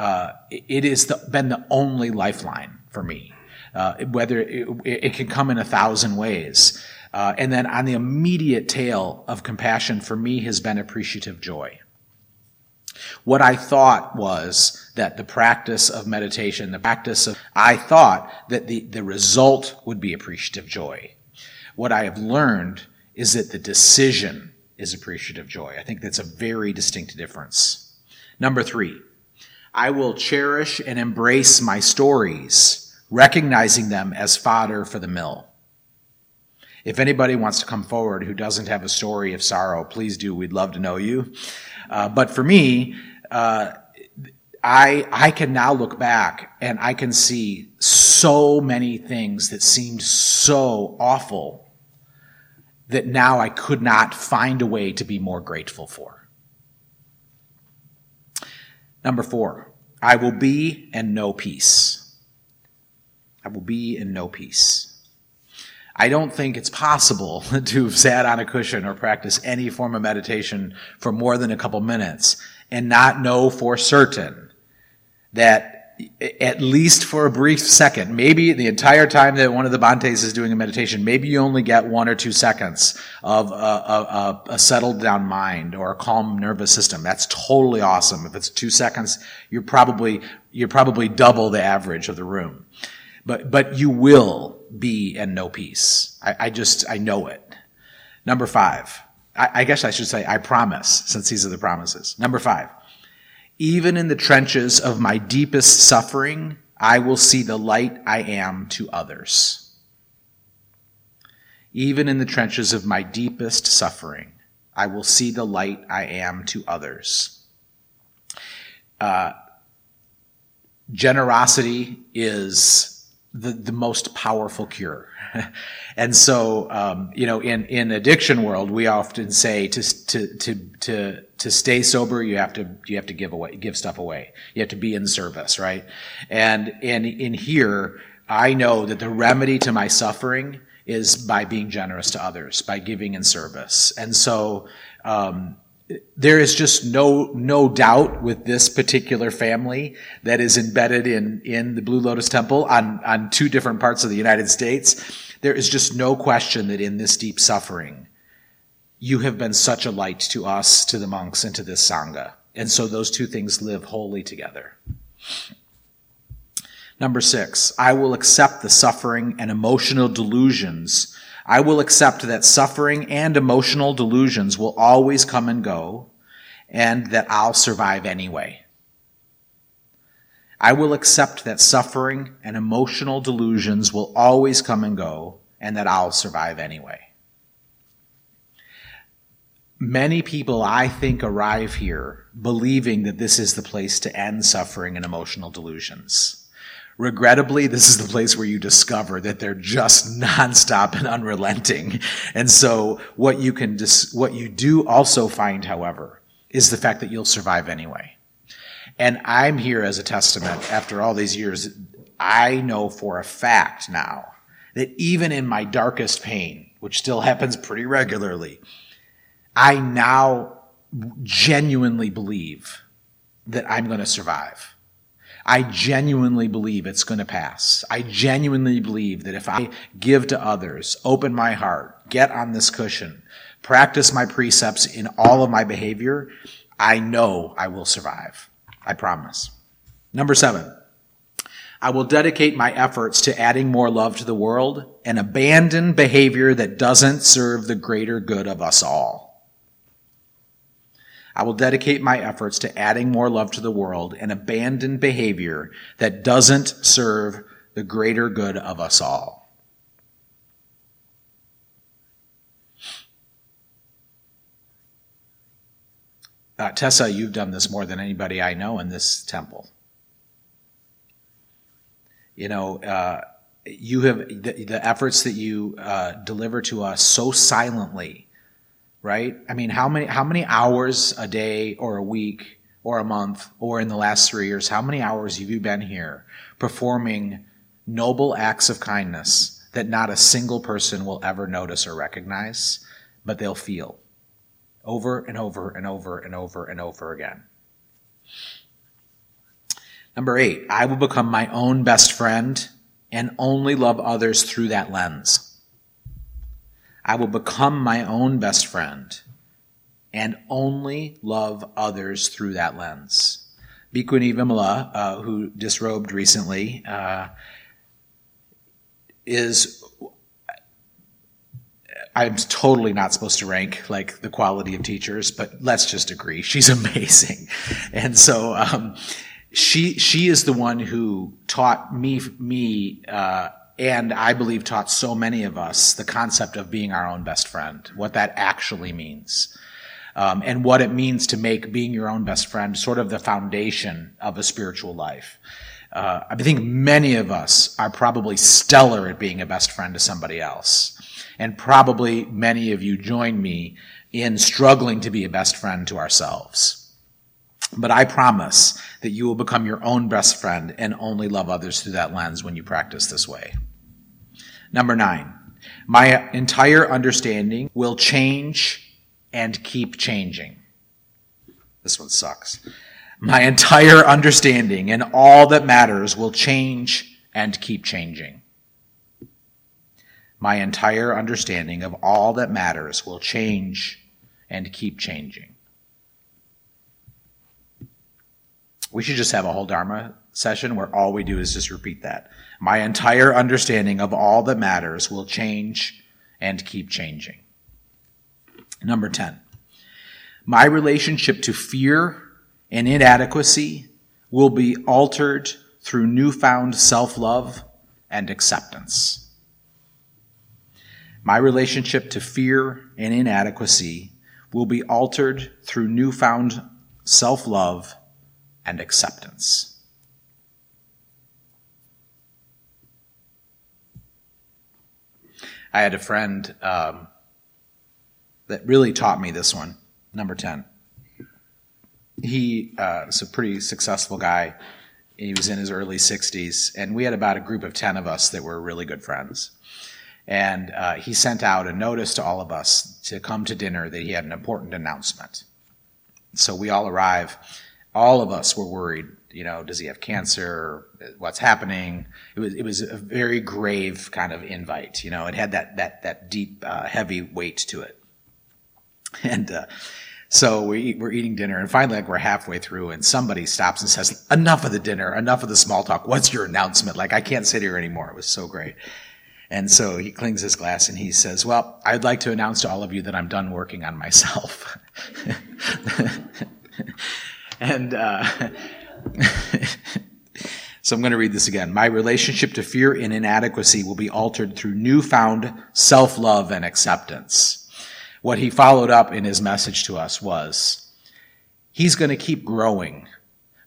uh, it has been the only lifeline for me. Uh, whether it, it, can come in a thousand ways. Uh, and then on the immediate tail of compassion for me has been appreciative joy what I thought was that the practice of meditation, the practice of, I thought that the, the result would be appreciative joy. What I have learned is that the decision is appreciative joy. I think that's a very distinct difference. Number three, I will cherish and embrace my stories, recognizing them as fodder for the mill. If anybody wants to come forward who doesn't have a story of sorrow, please do. We'd love to know you. Uh, but for me, uh, I I can now look back and I can see so many things that seemed so awful that now I could not find a way to be more grateful for. Number four, I will be and know peace. I will be and know peace. I don't think it's possible to have sat on a cushion or practice any form of meditation for more than a couple minutes and not know for certain that at least for a brief second, maybe the entire time that one of the Bhantes is doing a meditation, maybe you only get one or two seconds of a, a, a, settled down mind or a calm nervous system. That's totally awesome. If it's two seconds, you're probably, you're probably double the average of the room. But, but you will be and know peace. I, I just, I know it. Number five, I, I guess I should say, I promise, since these are the promises. Number five, even in the trenches of my deepest suffering, I will see the light I am to others. Even in the trenches of my deepest suffering, I will see the light I am to others. Uh, generosity is the, the most powerful cure. and so, um, you know, in, in addiction world, we often say to, to, to, to, to stay sober, you have to, you have to give away, give stuff away. You have to be in service, right? And in, in here, I know that the remedy to my suffering is by being generous to others, by giving in service. And so, um, there is just no no doubt with this particular family that is embedded in in the Blue Lotus Temple on on two different parts of the United States. There is just no question that in this deep suffering, you have been such a light to us, to the monks, and to this sangha. And so those two things live wholly together. Number six, I will accept the suffering and emotional delusions I will accept that suffering and emotional delusions will always come and go, and that I'll survive anyway. I will accept that suffering and emotional delusions will always come and go, and that I'll survive anyway. Many people, I think, arrive here believing that this is the place to end suffering and emotional delusions. Regrettably, this is the place where you discover that they're just nonstop and unrelenting. And so what you can, dis- what you do also find, however, is the fact that you'll survive anyway. And I'm here as a testament after all these years. I know for a fact now that even in my darkest pain, which still happens pretty regularly, I now genuinely believe that I'm going to survive. I genuinely believe it's going to pass. I genuinely believe that if I give to others, open my heart, get on this cushion, practice my precepts in all of my behavior, I know I will survive. I promise. Number seven, I will dedicate my efforts to adding more love to the world and abandon behavior that doesn't serve the greater good of us all. I will dedicate my efforts to adding more love to the world and abandon behavior that doesn't serve the greater good of us all. Uh, Tessa, you've done this more than anybody I know in this temple. You know, uh, you have the, the, efforts that you uh, deliver to us so silently right? I mean, how many how many hours a day or a week or a month or in the last 3 years, how many hours have you been here performing noble acts of kindness that not a single person will ever notice or recognize, but they'll feel over and over and over and over and over again. Number 8, I will become my own best friend and only love others through that lens. I will become my own best friend and only love others through that lens. Bhikkhuni Vimala, uh, who disrobed recently, uh, is I'm totally not supposed to rank like the quality of teachers, but let's just agree she's amazing. And so um, she she is the one who taught me me uh, and I believe taught so many of us the concept of being our own best friend, what that actually means. Um, and what it means to make being your own best friend sort of the foundation of a spiritual life. Uh, I think many of us are probably stellar at being a best friend to somebody else. And probably many of you join me in struggling to be a best friend to ourselves. But I promise that you will become your own best friend and only love others through that lens when you practice this way. Number nine, my entire understanding will change and keep changing. This one sucks. My entire understanding and all that matters will change and keep changing. My entire understanding of all that matters will change and keep changing. We should just have a whole Dharma session where all we do is just repeat that. My entire understanding of all that matters will change and keep changing. Number 10. My relationship to fear and inadequacy will be altered through newfound self love and acceptance. My relationship to fear and inadequacy will be altered through newfound self love and acceptance. I had a friend um, that really taught me this one, number 10. He uh, was a pretty successful guy. He was in his early 60s, and we had about a group of 10 of us that were really good friends. And uh, he sent out a notice to all of us to come to dinner that he had an important announcement. So we all arrive. All of us were worried. You know, does he have cancer? What's happening? It was it was a very grave kind of invite. You know, it had that that that deep, uh, heavy weight to it. And uh, so we, we're eating dinner, and finally, like we're halfway through, and somebody stops and says, "Enough of the dinner. Enough of the small talk. What's your announcement?" Like I can't sit here anymore. It was so great. And so he clings his glass and he says, Well, I'd like to announce to all of you that I'm done working on myself. and uh, so I'm going to read this again. My relationship to fear and inadequacy will be altered through newfound self love and acceptance. What he followed up in his message to us was he's going to keep growing,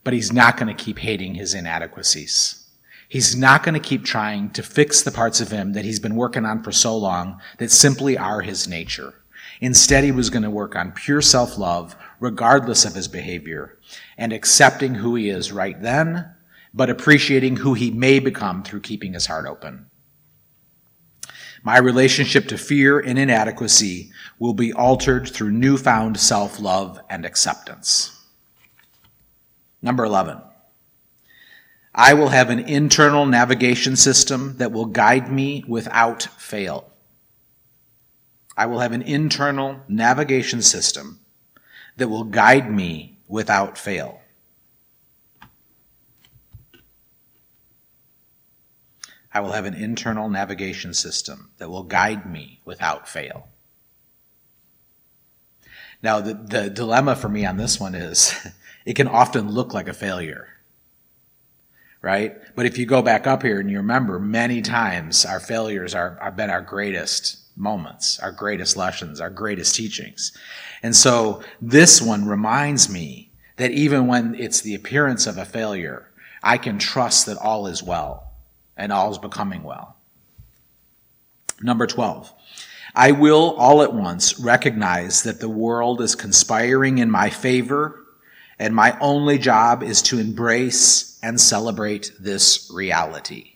but he's not going to keep hating his inadequacies. He's not going to keep trying to fix the parts of him that he's been working on for so long that simply are his nature. Instead, he was going to work on pure self love, regardless of his behavior, and accepting who he is right then, but appreciating who he may become through keeping his heart open. My relationship to fear and inadequacy will be altered through newfound self love and acceptance. Number 11. I will have an internal navigation system that will guide me without fail. I will have an internal navigation system that will guide me without fail. I will have an internal navigation system that will guide me without fail. Now, the, the dilemma for me on this one is it can often look like a failure right? But if you go back up here and you remember, many times our failures are, have been our greatest moments, our greatest lessons, our greatest teachings. And so this one reminds me that even when it's the appearance of a failure, I can trust that all is well and all is becoming well. Number 12. I will all at once recognize that the world is conspiring in my favor and my only job is to embrace and celebrate this reality.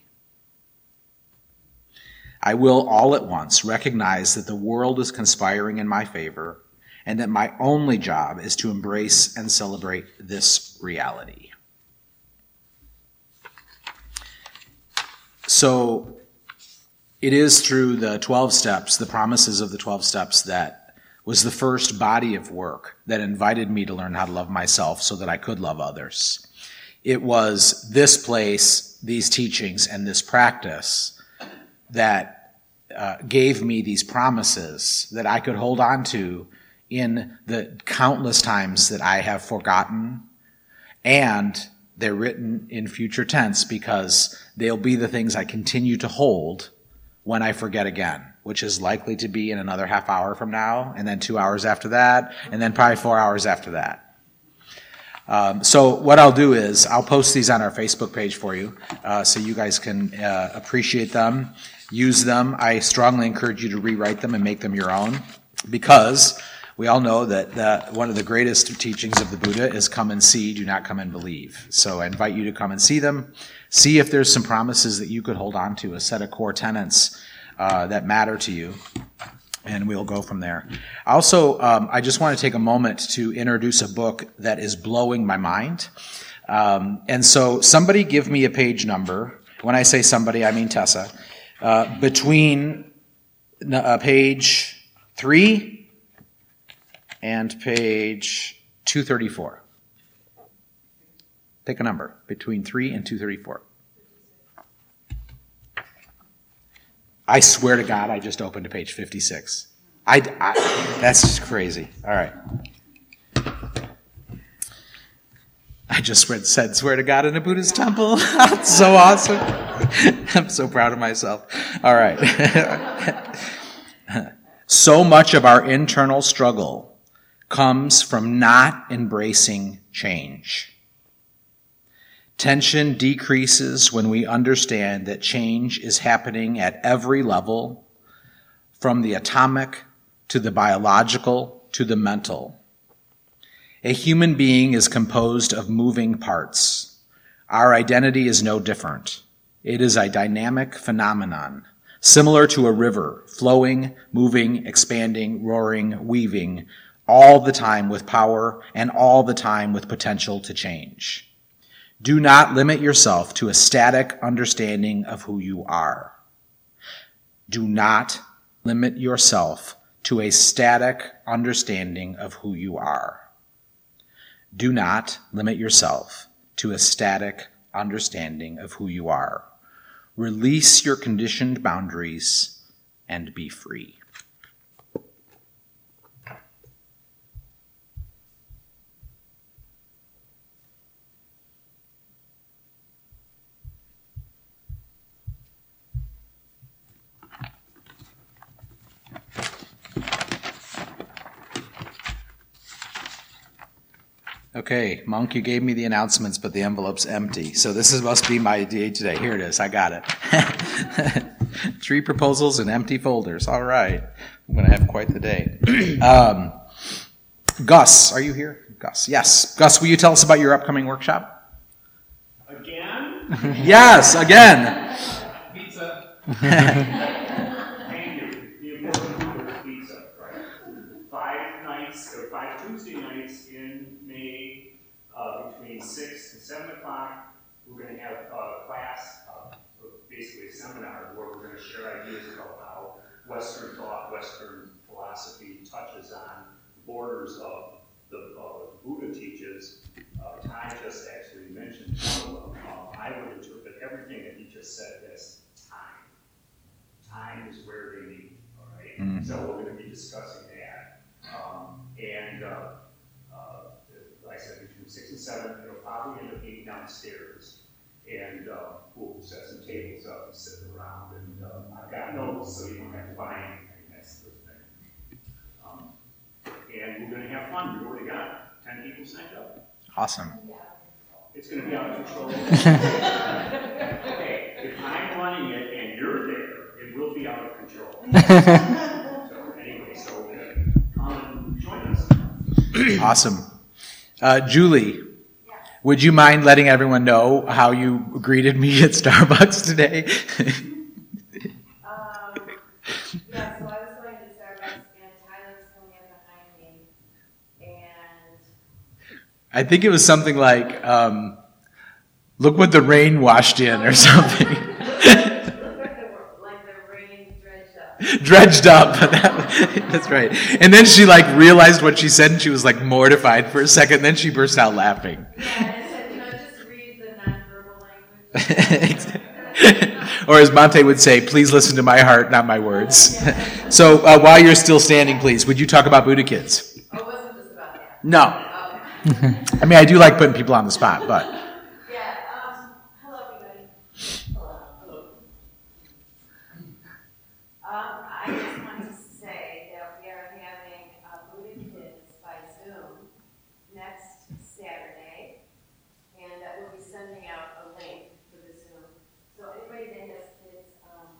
I will all at once recognize that the world is conspiring in my favor and that my only job is to embrace and celebrate this reality. So it is through the 12 steps, the promises of the 12 steps, that was the first body of work that invited me to learn how to love myself so that I could love others. It was this place, these teachings, and this practice that uh, gave me these promises that I could hold on to in the countless times that I have forgotten. And they're written in future tense because they'll be the things I continue to hold when I forget again which is likely to be in another half hour from now, and then two hours after that, and then probably four hours after that. Um, so what I'll do is I'll post these on our Facebook page for you, uh, so you guys can uh, appreciate them, use them. I strongly encourage you to rewrite them and make them your own, because we all know that, that one of the greatest teachings of the Buddha is come and see, do not come and believe. So I invite you to come and see them. See if there's some promises that you could hold on to, a set of core tenets uh, that matter to you. And we'll go from there. Also, um, I just want to take a moment to introduce a book that is blowing my mind. Um, and so, somebody give me a page number. When I say somebody, I mean Tessa. Uh, between uh, page three and page 234. Take a number between 3 and 234. I swear to God, I just opened to page 56. I, I, that's crazy. All right. I just read, said, swear to God in a Buddhist temple. That's so awesome. I'm so proud of myself. All right. so much of our internal struggle comes from not embracing change. Tension decreases when we understand that change is happening at every level, from the atomic to the biological to the mental. A human being is composed of moving parts. Our identity is no different. It is a dynamic phenomenon, similar to a river, flowing, moving, expanding, roaring, weaving, all the time with power and all the time with potential to change. Do not limit yourself to a static understanding of who you are. Do not limit yourself to a static understanding of who you are. Do not limit yourself to a static understanding of who you are. Release your conditioned boundaries and be free. Okay, Monk, you gave me the announcements, but the envelope's empty. So this is, must be my day today. Here it is. I got it. Three proposals and empty folders. All right. I'm going to have quite the day. Um, Gus, are you here? Gus, yes. Gus, will you tell us about your upcoming workshop? Again? yes, again. Pizza. Thank you. The important part is pizza, right? Five nights, or five Tuesday nights in May, uh, between six and seven o'clock. We're gonna have a class, uh, basically a seminar where we're gonna share ideas about how Western thought, Western philosophy touches on the borders of the, uh, Buddha teaches. Uh, Ty just actually mentioned one of them. I would interpret everything that he just said as time. Time is where they meet, all right? Mhm. So we're gonna be discussing that. Um, and, uh, uh, like I said, six and seven, it'll probably end up being downstairs. And, uh, we'll set some tables up and sit around, and, uh, I've got notes, so you don't have to buy anything, that's the thing. Um, And we're gonna have fun, We've already got ten people signed up. Awesome. It's gonna be out of control. Okay, if I'm running it and you're there, it will be out of control. So anyway, so, uh, come and join us. Awesome. Uh, Julie, would you mind letting everyone know how you greeted me at Starbucks today? I I think it was something like, um, look what the rain washed in or something. like the, like the rain dredged up. That's right. And then she like realized what she said and she was like mortified for a second. Then she burst out laughing. Yeah, and it can I just read the nonverbal language? or as Bhante would say, please listen to my heart, not my words. so uh, while you're still standing, please, would you talk about Buddha Kids? Oh, wasn't just about that. No. I mean, I do like putting people on the spot, but. Yeah, um, hello everybody. Hello. Um, I just wanted to say that we are having uh, Buddha Kids by Zoom next Saturday. And that we'll be sending out a link for the Zoom. So anybody that has kids, um,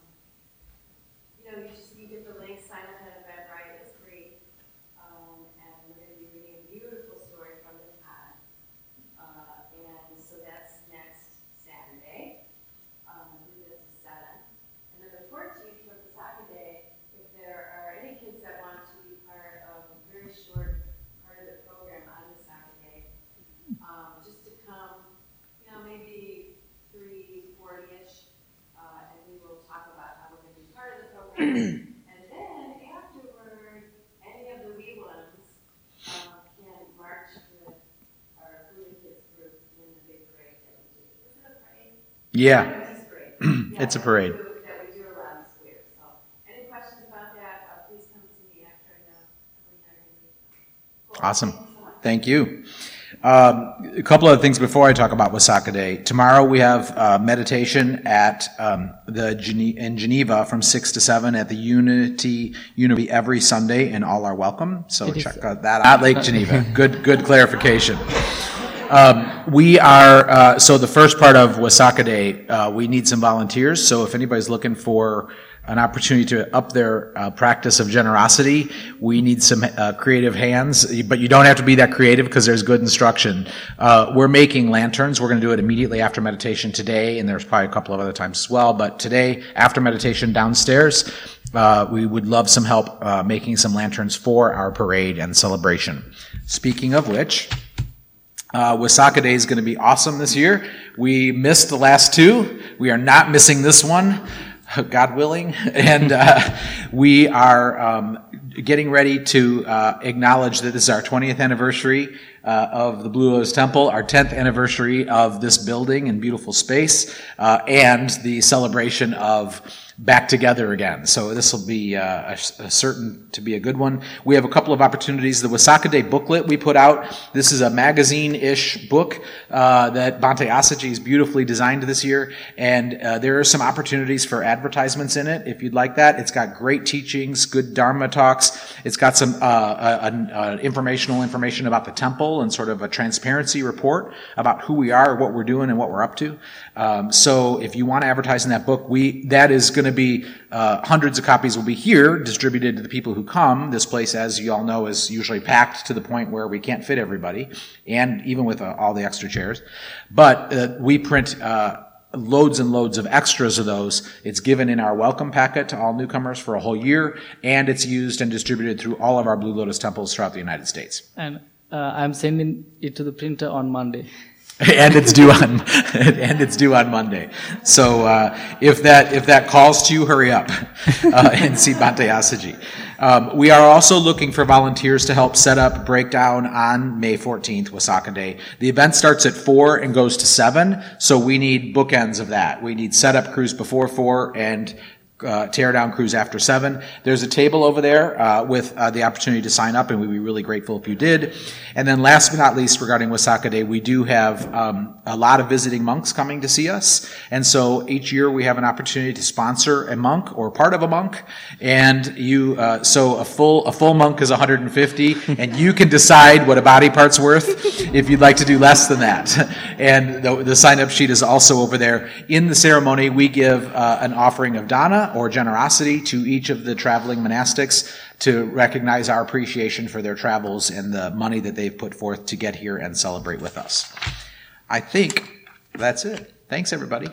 you know, you just, you get the link, sign up on Eventbrite, it's free. Um, and we're gonna be reading a beautiful story from the Todd. Uh, and so that's next Saturday, um, I believe that's the seventh. And then the fourteenth, for the soccer day, if there are any kids that want to be part of a very short part of the program on the soccer day, um, just to come, you know, maybe three, forty-ish, uh, and we will talk about how we're gonna be part of the program. And then afterward, any of the wee ones, um, can march with our Buddha Kids group in the big parade that we do. Is it a parade? Yeah, It's a parade. It's a Yeah, parade. That we do- that we do around the square, so, any questions about that, uh, please come see me after, I know, every night. Cool. Awesome. Thank you so much. thank you. Um, a couple of things before I talk about Wasaka Day. Tomorrow we have uh, meditation at um, the Gene- in Geneva from six to seven at the Unity Unity every Sunday, and all are welcome. So It is- check out that at Lake Geneva. good good clarification. Um, we are uh, so the first part of Wasaka Day. Uh, we need some volunteers. So if anybody's looking for an opportunity to up their uh, practice of generosity, we need some uh, creative hands. But you don't have to be that creative because there's good instruction. Uh, we're making lanterns. We're going to do it immediately after meditation today, and there's probably a couple of other times as well. But today, after meditation downstairs, uh, we would love some help uh, making some lanterns for our parade and celebration. Speaking of which. Uh, Wasaka Day is going to be awesome this year. We missed the last two. We are not missing this one, God willing. And uh, we are um, getting ready to uh, acknowledge that this is our 20th anniversary uh, of the Blue Lotus Temple, our 10th anniversary of this building and beautiful space, uh, and the celebration of back together again. So this will be uh, a, a certain to be a good one. We have a couple of opportunities. The Wasaka Day booklet we put out. This is a magazine-ish book uh, that Bhante Assaji beautifully designed this year, and uh, there are some opportunities for advertisements in it if you'd like that. It's got great teachings, good Dharma talks. It's got some uh, informational information about the temple and sort of a transparency report about who we are, what we're doing, and what we're up to. Um, so if you want to advertise in that book, we that is going to be uh, hundreds of copies will be here distributed to the people who come. This place, as you all know, is usually packed to the point where we can't fit everybody, and even with uh, all the extra chairs. But uh, we print. Uh, Loads and loads of extras of those. It's given in our welcome packet to all newcomers for a whole year, and it's used and distributed through all of our Blue Lotus temples throughout the United States. And uh, I'm sending it to the printer on Monday. and it's due on and it's due on Monday. So uh, if that if that calls to you, hurry up uh, and see Bhante Assaji. Um, we are also looking for volunteers to help set up breakdown on May 14th, Wasaka Day. The event starts at four and goes to seven, so we need bookends of that. We need setup crews before four and uh, tear down crews after seven. There's a table over there uh, with uh, the opportunity to sign up, and we'd be really grateful if you did. And then, last but not least, regarding Wasaka Day, we do have um, a lot of visiting monks coming to see us, and so each year we have an opportunity to sponsor a monk or part of a monk. And you, uh, so a full a full monk is 150, and you can decide what a body part's worth if you'd like to do less than that. And the, the sign up sheet is also over there. In the ceremony, we give uh, an offering of dana or generosity to each of the traveling monastics to recognize our appreciation for their travels and the money that they've put forth to get here and celebrate with us. I think that's it. Thanks, everybody.